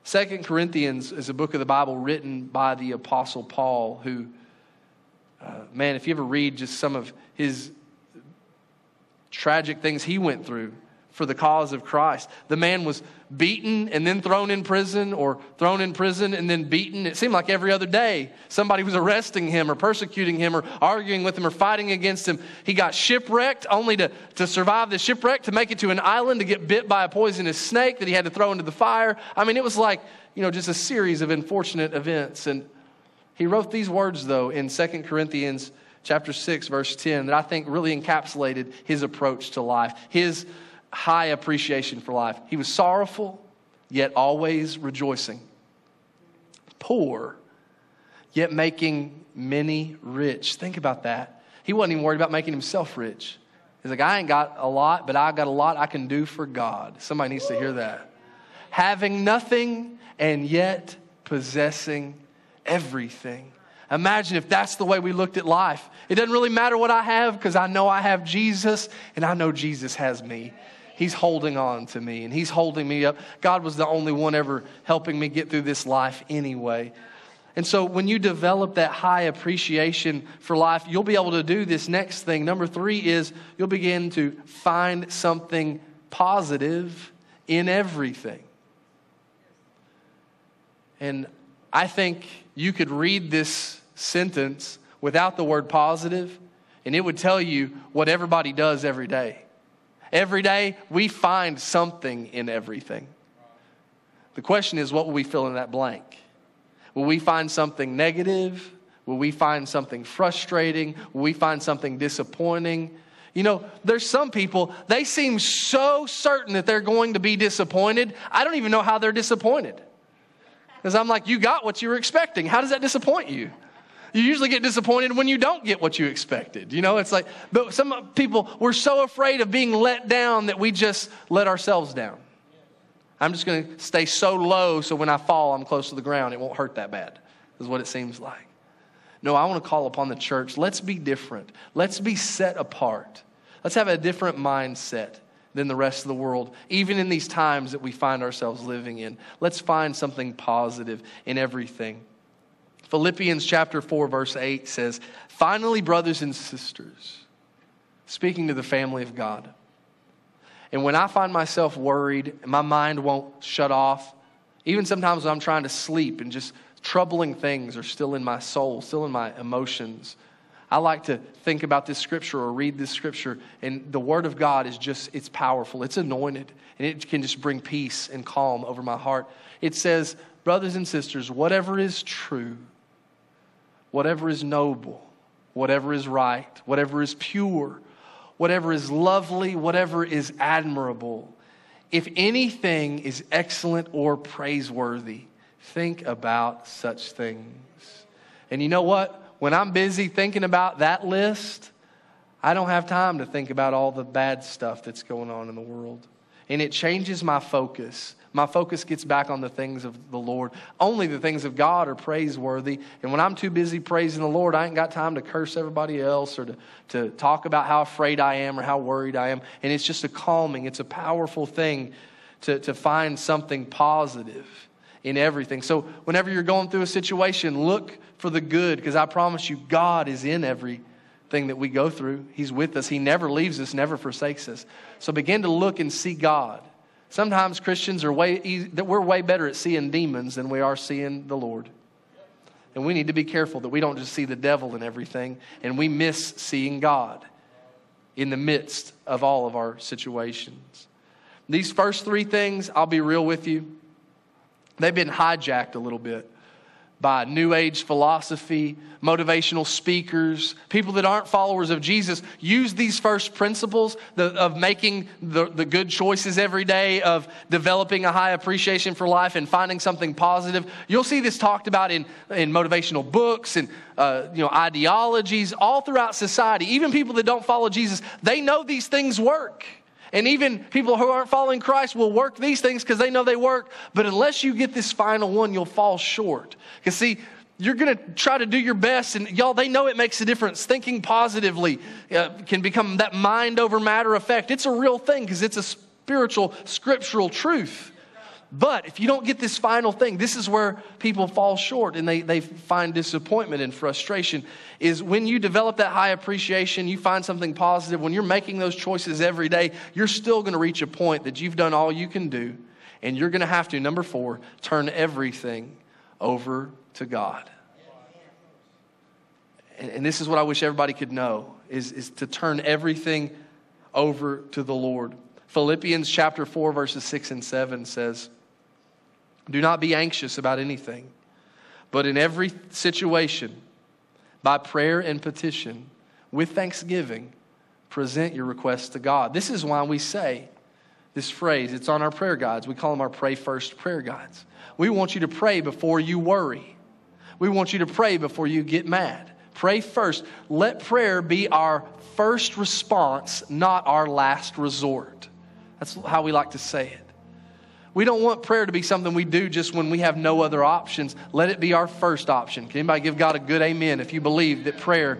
[SPEAKER 1] Second Corinthians is a book of the Bible written by the Apostle Paul, who, uh, man, if you ever read just some of his tragic things he went through, for the cause of Christ. The man was beaten and then thrown in prison, or thrown in prison and then beaten. It seemed like every other day somebody was arresting him, or persecuting him, or arguing with him, or fighting against him. He got shipwrecked only to, to survive the shipwreck, to make it to an island, to get bit by a poisonous snake that he had to throw into the fire. I mean, it was like, you know, just a series of unfortunate events. And he wrote these words, though, in 2 Corinthians chapter 6, verse 10, that I think really encapsulated his approach to life. His high appreciation for life. He was sorrowful, yet always rejoicing. Poor, yet making many rich. Think about that. He wasn't even worried about making himself rich. He's like, I ain't got a lot, but I got a lot I can do for God. Somebody needs to hear that. Having nothing and yet possessing everything. Imagine if that's the way we looked at life. It doesn't really matter what I have because I know I have Jesus and I know Jesus has me. He's holding on to me and He's holding me up. God was the only one ever helping me get through this life anyway. And so when you develop that high appreciation for life, you'll be able to do this next thing. Number three is you'll begin to find something positive in everything. And I think you could read this sentence without the word positive, and it would tell you what everybody does every day. Every day, we find something in everything. The question is, what will we fill in that blank? Will we find something negative? Will we find something frustrating? Will we find something disappointing? You know, there's some people, they seem so certain that they're going to be disappointed. I don't even know how they're disappointed. Because I'm like, you got what you were expecting. How does that disappoint you? You usually get disappointed when you don't get what you expected. You know, it's like, but some people, we're so afraid of being let down that we just let ourselves down. I'm just going to stay so low so when I fall, I'm close to the ground. It won't hurt that bad, is what it seems like. No, I want to call upon the church. Let's be different. Let's be set apart. Let's have a different mindset than the rest of the world, even in these times that we find ourselves living in. Let's find something positive in everything. Philippians chapter 4, verse 8 says, Finally, brothers and sisters, speaking to the family of God. And when I find myself worried, my mind won't shut off, even sometimes when I'm trying to sleep and just troubling things are still in my soul, still in my emotions. I like to think about this scripture or read this scripture, and the Word of God is just, it's powerful. It's anointed, and it can just bring peace and calm over my heart. It says, Brothers and sisters, whatever is true, whatever is noble, whatever is right, whatever is pure, whatever is lovely, whatever is admirable, if anything is excellent or praiseworthy, think about such things. And you know what? When I'm busy thinking about that list, I don't have time to think about all the bad stuff that's going on in the world. And it changes my focus. My focus gets back on the things of the Lord. Only the things of God are praiseworthy. And when I'm too busy praising the Lord, I ain't got time to curse everybody else or to, to talk about how afraid I am or how worried I am. And it's just a calming, it's a powerful thing to, to find something positive in everything. So whenever you're going through a situation, look for the good because I promise you, God is in everything that we go through. He's with us. He never leaves us, never forsakes us. So begin to look and see God. Sometimes Christians are way that we're way better at seeing demons than we are seeing the Lord. And we need to be careful that we don't just see the devil in everything and we miss seeing God in the midst of all of our situations. These first three things, I'll be real with you, they've been hijacked a little bit by New Age philosophy, motivational speakers, people that aren't followers of Jesus use these first principles of making the, the good choices every day, of developing a high appreciation for life and finding something positive. You'll see this talked about in, in motivational books and uh, you know, ideologies all throughout society. Even people that don't follow Jesus, they know these things work. And even people who aren't following Christ will work these things because they know they work. But unless you get this final one, you'll fall short. Because, see, you're going to try to do your best, and y'all, they know it makes a difference. Thinking positively uh, can become that mind over matter effect. It's a real thing because it's a spiritual, scriptural truth. But if you don't get this final thing, this is where people fall short and they, they find disappointment and frustration. Is when you develop that high appreciation, you find something positive, when you're making those choices every day, you're still going to reach a point that you've done all you can do. And you're going to have to, number four, turn everything over to God. And, and this is what I wish everybody could know is, is to turn everything over to the Lord. Philippians chapter 4, verses 6 and 7 says, do not be anxious about anything, but in every situation, by prayer and petition, with thanksgiving, present your requests to God. This is why we say this phrase. It's on our prayer guides. We call them our Pray First prayer guides. We want you to pray before you worry. We want you to pray before you get mad. Pray first. Let prayer be our first response, not our last resort. That's how we like to say it. We don't want prayer to be something we do just when we have no other options. Let it be our first option. Can anybody give God a good amen if you believe that prayer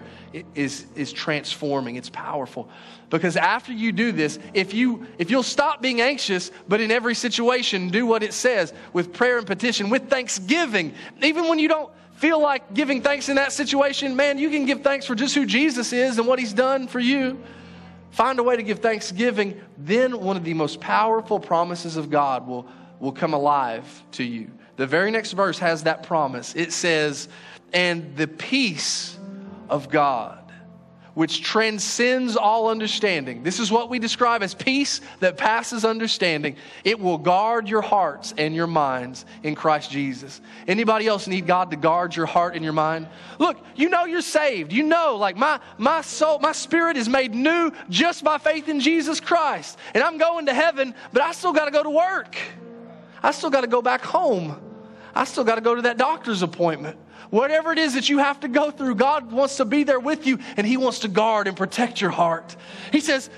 [SPEAKER 1] is, is transforming? It's powerful. Because after you do this, if, you, if you'll stop being anxious, but in every situation do what it says with prayer and petition, with thanksgiving, even when you don't feel like giving thanks in that situation, man, you can give thanks for just who Jesus is and what he's done for you. Find a way to give thanksgiving, then one of the most powerful promises of God will, will come alive to you. The very next verse has that promise. It says, And the peace of God which transcends all understanding. This is what we describe as peace that passes understanding. It will guard your hearts and your minds in Christ Jesus. Anybody else need God to guard your heart and your mind? Look, you know you're saved. You know, like my, my soul, my spirit is made new just by faith in Jesus Christ. And I'm going to heaven, but I still got to go to work. I still got to go back home. I still got to go to that doctor's appointment. Whatever it is that you have to go through, God wants to be there with you and He wants to guard and protect your heart. He says,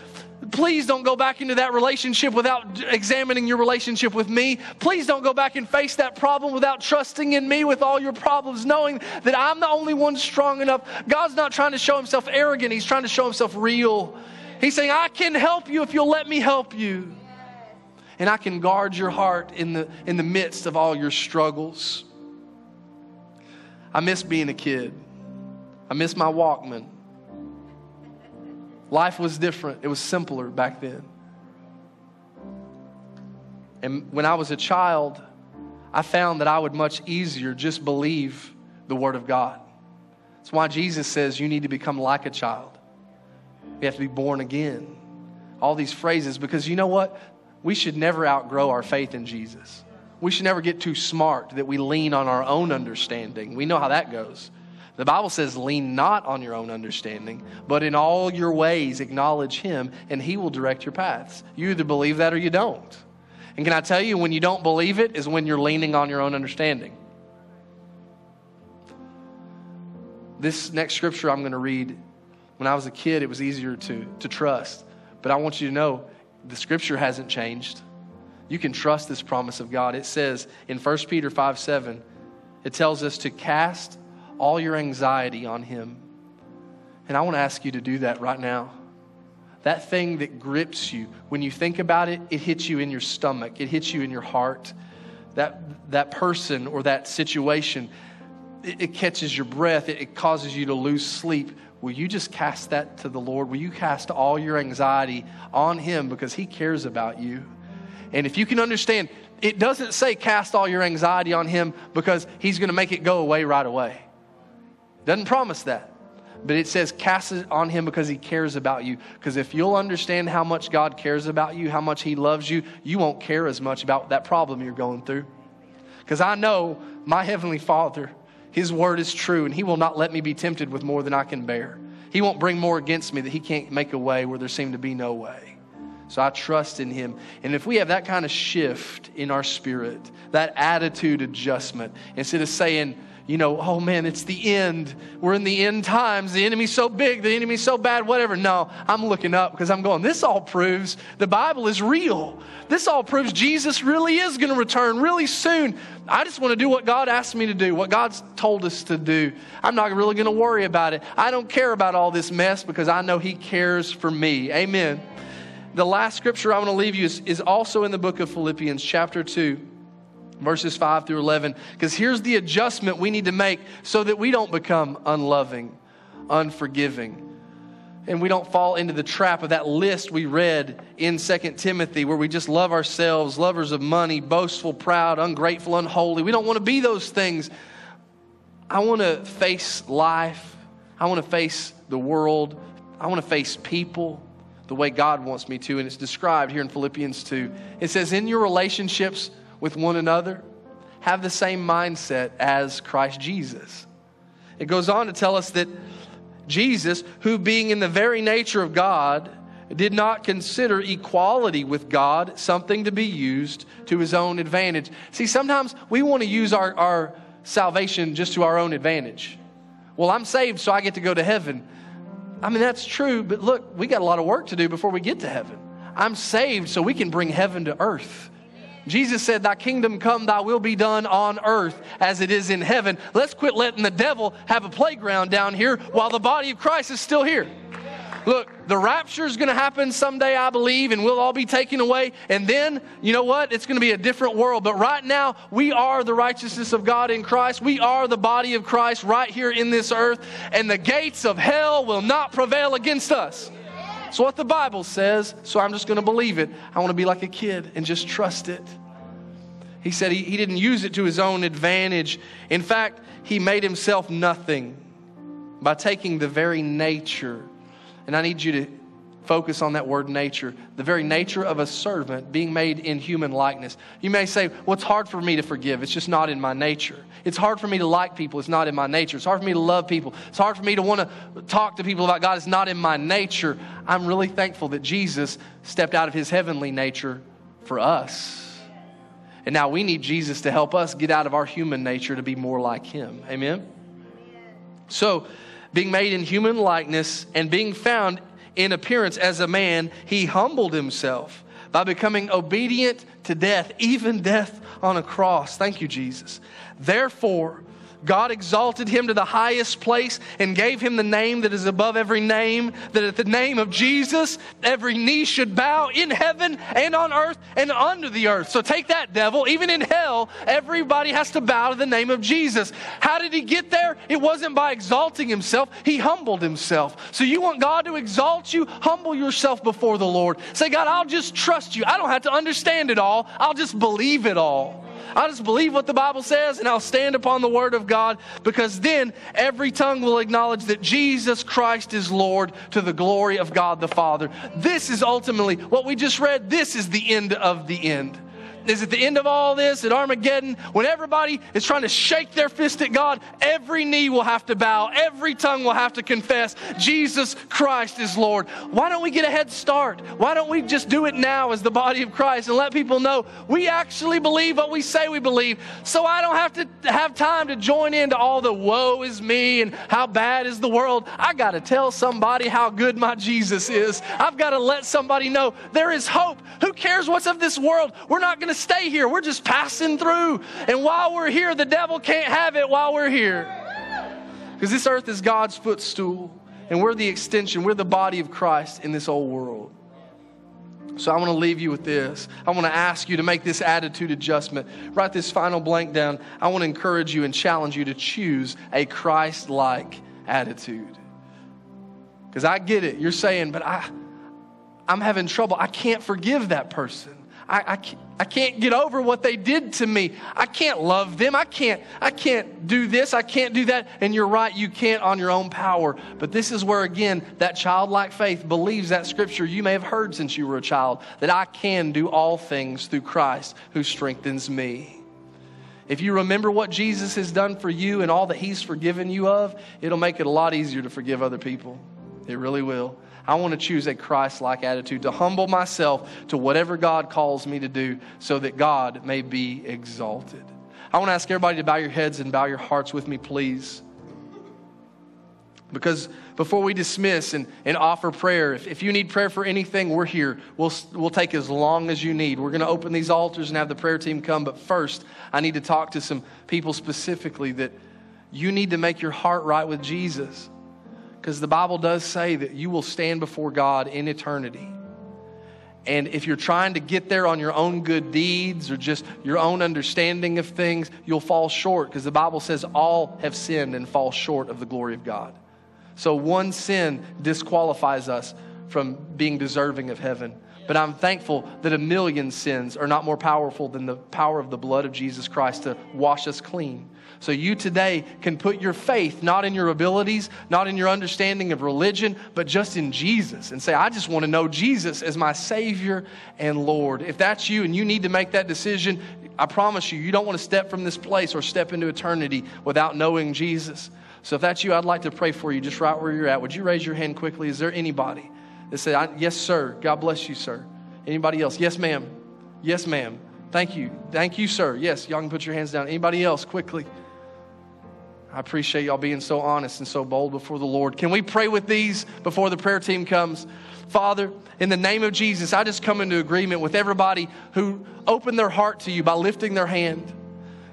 [SPEAKER 1] Please don't go back into that relationship without examining your relationship with me. Please don't go back and face that problem without trusting in me with all your problems, knowing that I'm the only one strong enough. God's not trying to show himself arrogant, He's trying to show himself real. He's saying, I can help you if you'll let me help you. And I can guard your heart in the, in the midst of all your struggles. I miss being a kid. I miss my Walkman. Life was different, it was simpler back then. And when I was a child, I found that I would much easier just believe the Word of God. That's why Jesus says you need to become like a child. You have to be born again. All these phrases, because you know what? We should never outgrow our faith in Jesus we should never get too smart that we lean on our own understanding. We know how that goes. The Bible says, lean not on your own understanding, but in all your ways acknowledge Him, and He will direct your paths. You either believe that or you don't. And can I tell you, when you don't believe it, is when you're leaning on your own understanding. This next scripture I'm going to read, when I was a kid, it was easier to, to trust. But I want you to know the scripture hasn't changed you can trust this promise of God. It says in 1 Peter 5 7, it tells us to cast all your anxiety on Him. And I want to ask you to do that right now. That thing that grips you, when you think about it, it hits you in your stomach, it hits you in your heart. That, that person or that situation, it, it catches your breath, it, it causes you to lose sleep. Will you just cast that to the Lord? Will you cast all your anxiety on Him because He cares about you? And if you can understand, it doesn't say cast all your anxiety on him because he's going to make it go away right away. Doesn't promise that. But it says cast it on him because he cares about you. Because if you'll understand how much God cares about you, how much he loves you, you won't care as much about that problem you're going through. Because I know my heavenly Father, his word is true, and he will not let me be tempted with more than I can bear. He won't bring more against me that he can't make a way where there seemed to be no way. So I trust in him. And if we have that kind of shift in our spirit, that attitude adjustment, instead of saying, you know, oh man, it's the end. We're in the end times. The enemy's so big, the enemy's so bad, whatever. No, I'm looking up because I'm going, this all proves the Bible is real. This all proves Jesus really is going to return really soon. I just want to do what God asked me to do, what God's told us to do. I'm not really going to worry about it. I don't care about all this mess because I know He cares for me. Amen the last scripture I want to leave you is, is also in the book of Philippians, chapter 2, verses 5 through 11. Because here's the adjustment we need to make so that we don't become unloving, unforgiving, and we don't fall into the trap of that list we read in 2 Timothy where we just love ourselves, lovers of money, boastful, proud, ungrateful, unholy. We don't want to be those things. I want to face life. I want to face the world. I want to face people the way God wants me to. And it's described here in Philippians 2. It says, In your relationships with one another, have the same mindset as Christ Jesus. It goes on to tell us that Jesus, who being in the very nature of God, did not consider equality with God something to be used to his own advantage. See, sometimes we want to use our, our salvation just to our own advantage. Well, I'm saved, so I get to go to heaven. I mean, that's true, but look, we got a lot of work to do before we get to heaven. I'm saved so we can bring heaven to earth. Jesus said, Thy kingdom come, thy will be done on earth as it is in heaven. Let's quit letting the devil have a playground down here while the body of Christ is still here. Look, the rapture is going to happen someday, I believe, and we'll all be taken away. And then, you know what? It's going to be a different world. But right now, we are the righteousness of God in Christ. We are the body of Christ right here in this earth. And the gates of hell will not prevail against us. It's what the Bible says, so I'm just going to believe it. I want to be like a kid and just trust it. He said he, he didn't use it to his own advantage. In fact, he made himself nothing by taking the very nature. And I need you to focus on that word nature, the very nature of a servant being made in human likeness. You may say, Well, it's hard for me to forgive. It's just not in my nature. It's hard for me to like people. It's not in my nature. It's hard for me to love people. It's hard for me to want to talk to people about God. It's not in my nature. I'm really thankful that Jesus stepped out of his heavenly nature for us. And now we need Jesus to help us get out of our human nature to be more like him. Amen? So, being made in human likeness and being found in appearance as a man, he humbled himself by becoming obedient to death, even death on a cross. Thank you, Jesus. Therefore, God exalted him to the highest place and gave him the name that is above every name, that at the name of Jesus, every knee should bow in heaven and on earth and under the earth. So take that, devil. Even in hell, everybody has to bow to the name of Jesus. How did he get there? It wasn't by exalting himself, he humbled himself. So you want God to exalt you? Humble yourself before the Lord. Say, God, I'll just trust you. I don't have to understand it all, I'll just believe it all. I'll just believe what the Bible says and I'll stand upon the word of God because then every tongue will acknowledge that Jesus Christ is Lord to the glory of God the Father. This is ultimately what we just read. This is the end of the end is at the end of all this, at Armageddon, when everybody is trying to shake their fist at God, every knee will have to bow, every tongue will have to confess Jesus Christ is Lord. Why don't we get a head start? Why don't we just do it now as the body of Christ and let people know we actually believe what we say we believe so I don't have to have time to join into all the woe is me and how bad is the world. I got to tell somebody how good my Jesus is. I've got to let somebody know there is hope. Who cares what's of this world? We're not going to stay here. We're just passing through. And while we're here, the devil can't have it while we're here. Because this earth is God's footstool, and we're the extension, we're the body of Christ in this old world. So I want to leave you with this. I want to ask you to make this attitude adjustment. Write this final blank down. I want to encourage you and challenge you to choose a Christ like attitude. Because I get it. You're saying, but I, I'm having trouble. I can't forgive that person. I, I, I can't get over what they did to me. I can't love them. I can't, I can't do this. I can't do that. And you're right, you can't on your own power. But this is where, again, that childlike faith believes that scripture you may have heard since you were a child that I can do all things through Christ who strengthens me. If you remember what Jesus has done for you and all that He's forgiven you of, it'll make it a lot easier to forgive other people. It really will. I want to choose a Christ like attitude, to humble myself to whatever God calls me to do so that God may be exalted. I want to ask everybody to bow your heads and bow your hearts with me, please. Because before we dismiss and, and offer prayer, if, if you need prayer for anything, we're here. We'll, we'll take as long as you need. We're going to open these altars and have the prayer team come. But first, I need to talk to some people specifically that you need to make your heart right with Jesus. Because the Bible does say that you will stand before God in eternity. And if you're trying to get there on your own good deeds or just your own understanding of things, you'll fall short because the Bible says all have sinned and fall short of the glory of God. So one sin disqualifies us from being deserving of heaven. But I'm thankful that a million sins are not more powerful than the power of the blood of Jesus Christ to wash us clean. So you today can put your faith not in your abilities, not in your understanding of religion, but just in Jesus and say, I just want to know Jesus as my Savior and Lord. If that's you and you need to make that decision, I promise you, you don't want to step from this place or step into eternity without knowing Jesus. So if that's you, I'd like to pray for you just right where you're at. Would you raise your hand quickly? Is there anybody that said, Yes, sir. God bless you, sir. Anybody else? Yes, ma'am. Yes, ma'am. Thank you. Thank you, sir. Yes, y'all can put your hands down. Anybody else, quickly? I appreciate y'all being so honest and so bold before the Lord. Can we pray with these before the prayer team comes? Father, in the name of Jesus, I just come into agreement with everybody who opened their heart to you by lifting their hand.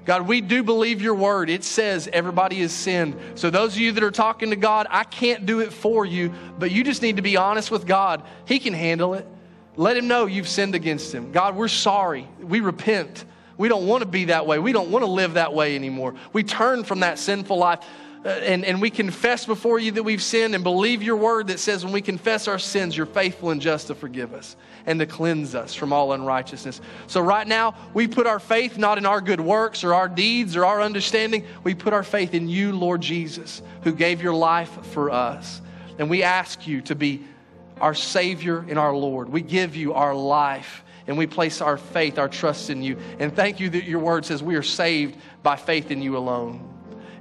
[SPEAKER 1] God, we do believe your word. It says everybody is sinned. So, those of you that are talking to God, I can't do it for you, but you just need to be honest with God. He can handle it. Let him know you've sinned against him. God, we're sorry. We repent. We don't want to be that way. We don't want to live that way anymore. We turn from that sinful life. uh, and, and we confess before you that we've sinned and believe your word that says when we confess our sins, you're faithful and just to forgive us and to cleanse us from all unrighteousness. So, right now, we put our faith not in our good works or our deeds or our understanding. We put our faith in you, Lord Jesus, who gave your life for us. And we ask you to be our Savior and our Lord. We give you our life and we place our faith, our trust in you. And thank you that your word says we are saved by faith in you alone.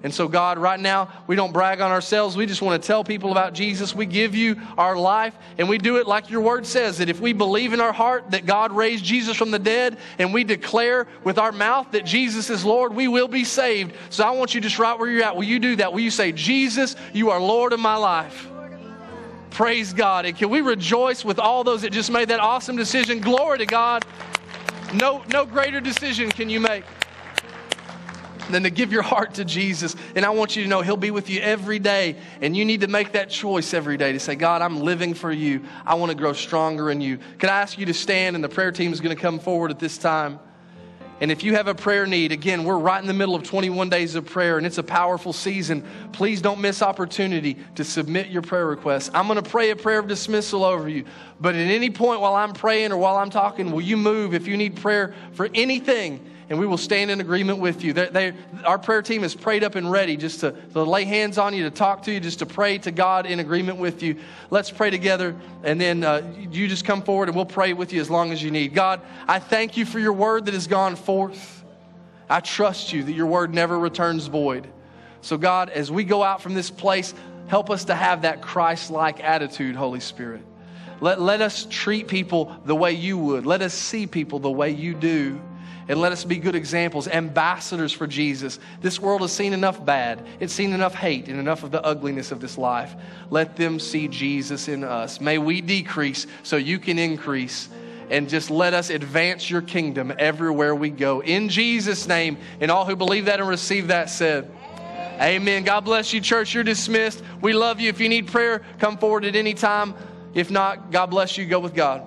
[SPEAKER 1] And so, God, right now, we don't brag on ourselves. We just want to tell people about Jesus. We give you our life, and we do it like your word says that if we believe in our heart that God raised Jesus from the dead, and we declare with our mouth that Jesus is Lord, we will be saved. So I want you just right where you're at. Will you do that? Will you say, Jesus, you are Lord of my life? Praise God. And can we rejoice with all those that just made that awesome decision? Glory to God. No, no greater decision can you make than to give your heart to Jesus. And I want you to know He'll be with you every day. And you need to make that choice every day to say, God, I'm living for you. I want to grow stronger in you. Can I ask you to stand? And the prayer team is going to come forward at this time. And if you have a prayer need, again, we're right in the middle of 21 days of prayer and it's a powerful season. Please don't miss opportunity to submit your prayer requests. I'm going to pray a prayer of dismissal over you. But at any point while I'm praying or while I'm talking, will you move if you need prayer for anything? And we will stand in agreement with you. They, they, our prayer team is prayed up and ready just to, to lay hands on you, to talk to you, just to pray to God in agreement with you. Let's pray together, and then uh, you just come forward and we'll pray with you as long as you need. God, I thank you for your word that has gone forth. I trust you that your word never returns void. So, God, as we go out from this place, help us to have that Christ like attitude, Holy Spirit. Let, let us treat people the way you would. Let us see people the way you do and let us be good examples, ambassadors for Jesus. This world has seen enough bad, it's seen enough hate and enough of the ugliness of this life. Let them see Jesus in us. May we decrease so you can increase. And just let us advance your kingdom everywhere we go. In Jesus' name, and all who believe that and receive that said, Amen. God bless you, church. You're dismissed. We love you. If you need prayer, come forward at any time. If not, God bless you. Go with God.